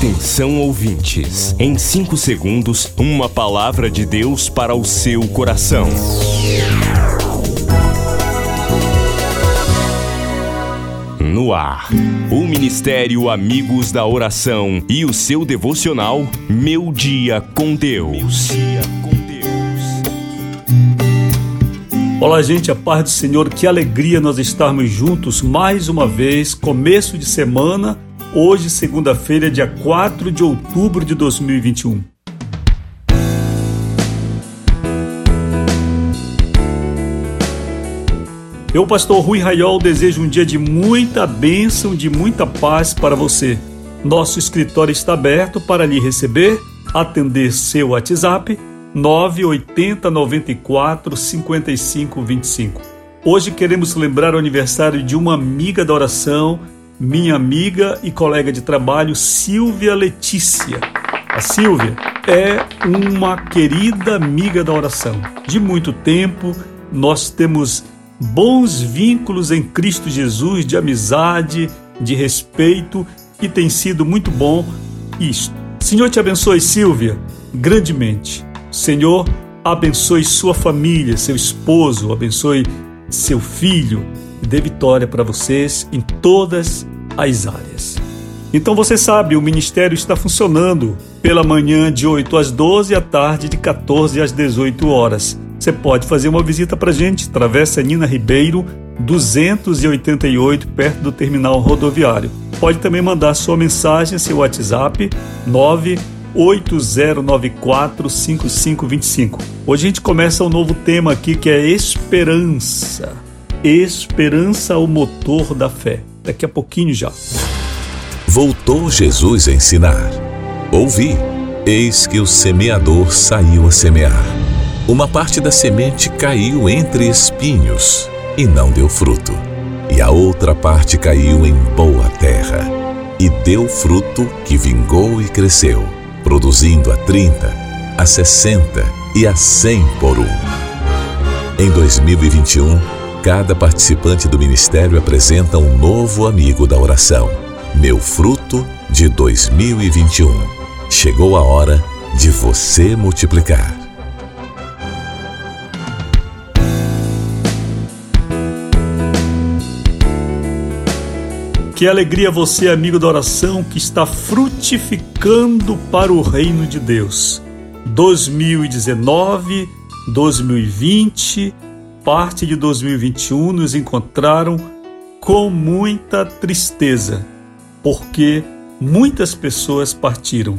Atenção ouvintes, em 5 segundos, uma palavra de Deus para o seu coração. No ar, o Ministério Amigos da Oração e o seu devocional Meu Dia com Deus. Olá, gente, a paz do Senhor, que alegria nós estarmos juntos mais uma vez, começo de semana Hoje, segunda-feira, dia 4 de outubro de 2021. Eu, pastor Rui Raiol, desejo um dia de muita bênção, de muita paz para você. Nosso escritório está aberto para lhe receber, atender seu WhatsApp 980 94 55 25. Hoje queremos lembrar o aniversário de uma amiga da oração, minha amiga e colega de trabalho Silvia Letícia. A Silvia é uma querida amiga da oração. De muito tempo, nós temos bons vínculos em Cristo Jesus de amizade, de respeito e tem sido muito bom isto. Senhor te abençoe, Silvia, grandemente. Senhor abençoe sua família, seu esposo, abençoe seu filho, dê vitória para vocês em todas as áreas. Então você sabe, o ministério está funcionando pela manhã de 8 às 12 e à tarde de 14 às 18 horas. Você pode fazer uma visita para gente, Travessa Nina Ribeiro, 288, perto do terminal rodoviário. Pode também mandar sua mensagem, seu WhatsApp, 980945525. Hoje a gente começa um novo tema aqui que é esperança. Esperança, o motor da fé. Daqui a pouquinho já. Voltou Jesus a ensinar. Ouvi, eis que o semeador saiu a semear. Uma parte da semente caiu entre espinhos e não deu fruto. E a outra parte caiu em boa terra e deu fruto que vingou e cresceu, produzindo a 30, a 60 e a 100 por um. Em 2021, Cada participante do ministério apresenta um novo amigo da oração. Meu fruto de 2021. Chegou a hora de você multiplicar. Que alegria você, amigo da oração, que está frutificando para o reino de Deus. 2019, 2020, parte de 2021 nos encontraram com muita tristeza, porque muitas pessoas partiram.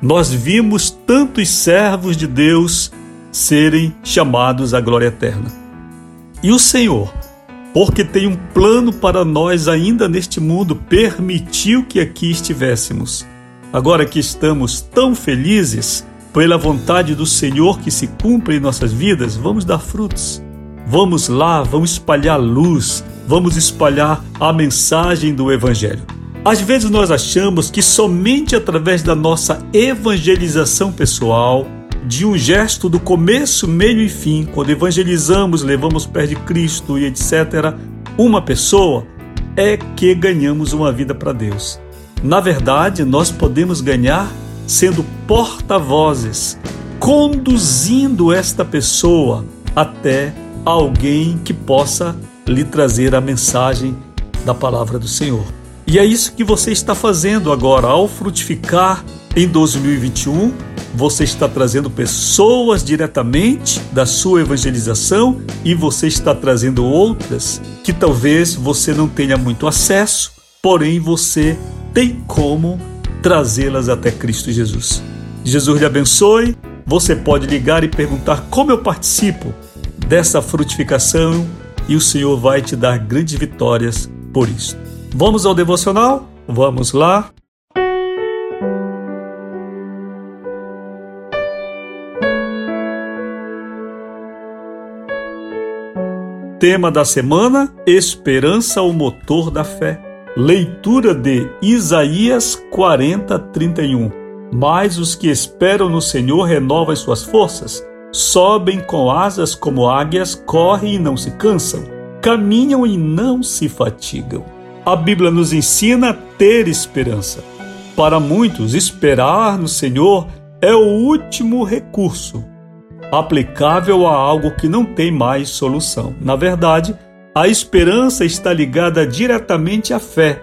Nós vimos tantos servos de Deus serem chamados à glória eterna. E o Senhor, porque tem um plano para nós ainda neste mundo, permitiu que aqui estivéssemos. Agora que estamos tão felizes pela vontade do Senhor que se cumpre em nossas vidas, vamos dar frutos. Vamos lá, vamos espalhar luz, vamos espalhar a mensagem do Evangelho. Às vezes nós achamos que somente através da nossa evangelização pessoal, de um gesto do começo, meio e fim, quando evangelizamos, levamos perto de Cristo e etc., uma pessoa, é que ganhamos uma vida para Deus. Na verdade, nós podemos ganhar sendo porta-vozes, conduzindo esta pessoa até alguém que possa lhe trazer a mensagem da palavra do Senhor. E é isso que você está fazendo agora ao frutificar em 2021. Você está trazendo pessoas diretamente da sua evangelização e você está trazendo outras que talvez você não tenha muito acesso, porém você tem como trazê-las até Cristo Jesus. Jesus lhe abençoe. Você pode ligar e perguntar como eu participo dessa frutificação e o Senhor vai te dar grandes vitórias por isso. Vamos ao devocional? Vamos lá. Tema da semana: Esperança, o motor da fé. Leitura de Isaías 40, 31. Mas os que esperam no Senhor renovam as suas forças sobem com asas como águias, correm e não se cansam, caminham e não se fatigam. A Bíblia nos ensina a ter esperança. Para muitos, esperar no Senhor é o último recurso, aplicável a algo que não tem mais solução. Na verdade, a esperança está ligada diretamente à fé,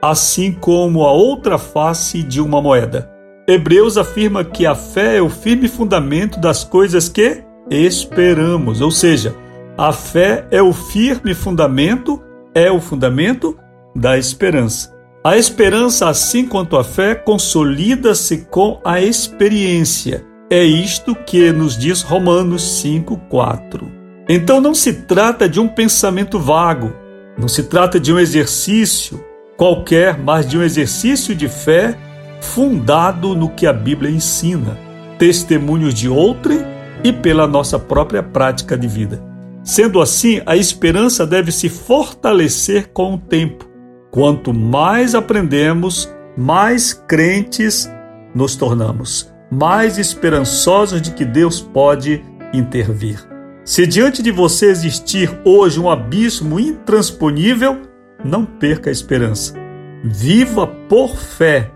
assim como a outra face de uma moeda. Hebreus afirma que a fé é o firme fundamento das coisas que esperamos, ou seja, a fé é o firme fundamento, é o fundamento da esperança. A esperança, assim quanto a fé, consolida-se com a experiência. É isto que nos diz Romanos 5:4. Então não se trata de um pensamento vago, não se trata de um exercício qualquer, mas de um exercício de fé fundado no que a Bíblia ensina, testemunhos de outrem e pela nossa própria prática de vida. Sendo assim, a esperança deve se fortalecer com o tempo. Quanto mais aprendemos, mais crentes nos tornamos, mais esperançosos de que Deus pode intervir. Se diante de você existir hoje um abismo intransponível, não perca a esperança. Viva por fé,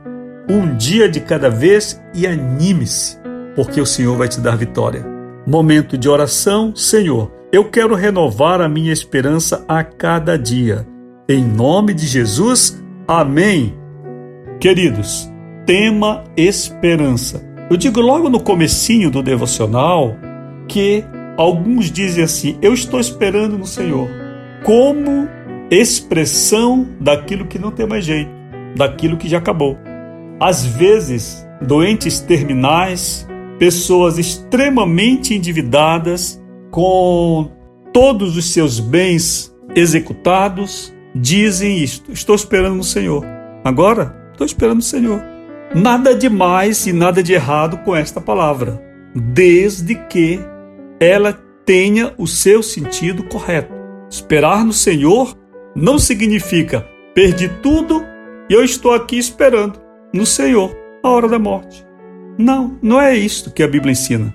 um dia de cada vez e anime-se, porque o Senhor vai te dar vitória. Momento de oração, Senhor, eu quero renovar a minha esperança a cada dia. Em nome de Jesus, amém. Queridos, tema esperança. Eu digo logo no comecinho do devocional que alguns dizem assim: "Eu estou esperando no Senhor", como expressão daquilo que não tem mais jeito, daquilo que já acabou. Às vezes, doentes terminais, pessoas extremamente endividadas, com todos os seus bens executados, dizem isto: Estou esperando no Senhor. Agora, estou esperando no Senhor. Nada de mais e nada de errado com esta palavra, desde que ela tenha o seu sentido correto. Esperar no Senhor não significa perdi tudo e eu estou aqui esperando no Senhor a hora da morte. Não, não é isto que a Bíblia ensina.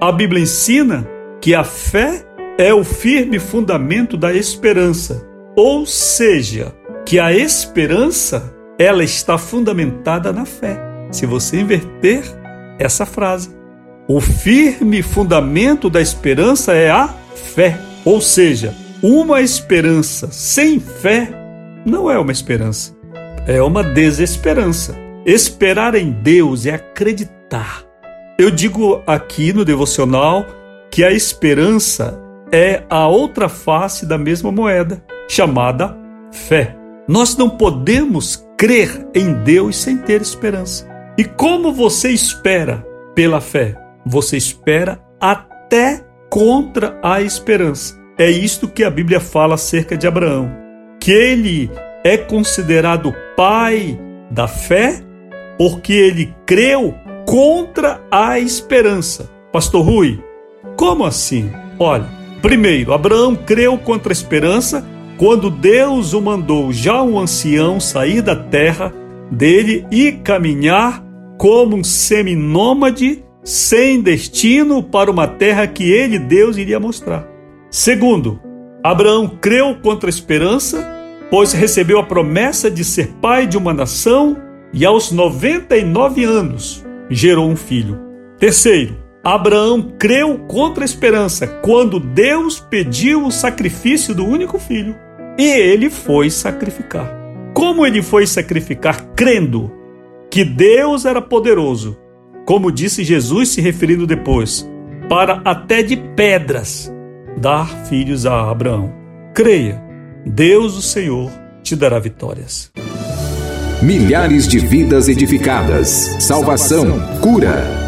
A Bíblia ensina que a fé é o firme fundamento da esperança, ou seja, que a esperança ela está fundamentada na fé. Se você inverter essa frase, o firme fundamento da esperança é a fé, ou seja, uma esperança sem fé não é uma esperança, é uma desesperança. Esperar em Deus é acreditar. Eu digo aqui no devocional que a esperança é a outra face da mesma moeda, chamada fé. Nós não podemos crer em Deus sem ter esperança. E como você espera pela fé? Você espera até contra a esperança. É isto que a Bíblia fala acerca de Abraão, que ele é considerado pai da fé porque ele creu contra a esperança. Pastor Rui, como assim? Olha, primeiro, Abraão creu contra a esperança quando Deus o mandou, já um ancião, sair da terra dele e caminhar como um seminômade sem destino para uma terra que ele, Deus, iria mostrar. Segundo, Abraão creu contra a esperança, pois recebeu a promessa de ser pai de uma nação e aos 99 anos gerou um filho. Terceiro, Abraão creu contra a esperança quando Deus pediu o sacrifício do único filho e ele foi sacrificar. Como ele foi sacrificar? Crendo que Deus era poderoso, como disse Jesus se referindo depois, para até de pedras dar filhos a Abraão. Creia, Deus o Senhor te dará vitórias. Milhares de vidas edificadas, salvação, cura.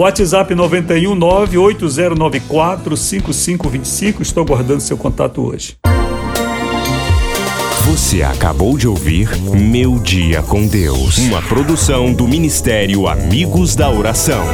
WhatsApp 91 98094 5525. Estou guardando seu contato hoje. Você acabou de ouvir Meu Dia com Deus, uma produção do Ministério Amigos da Oração.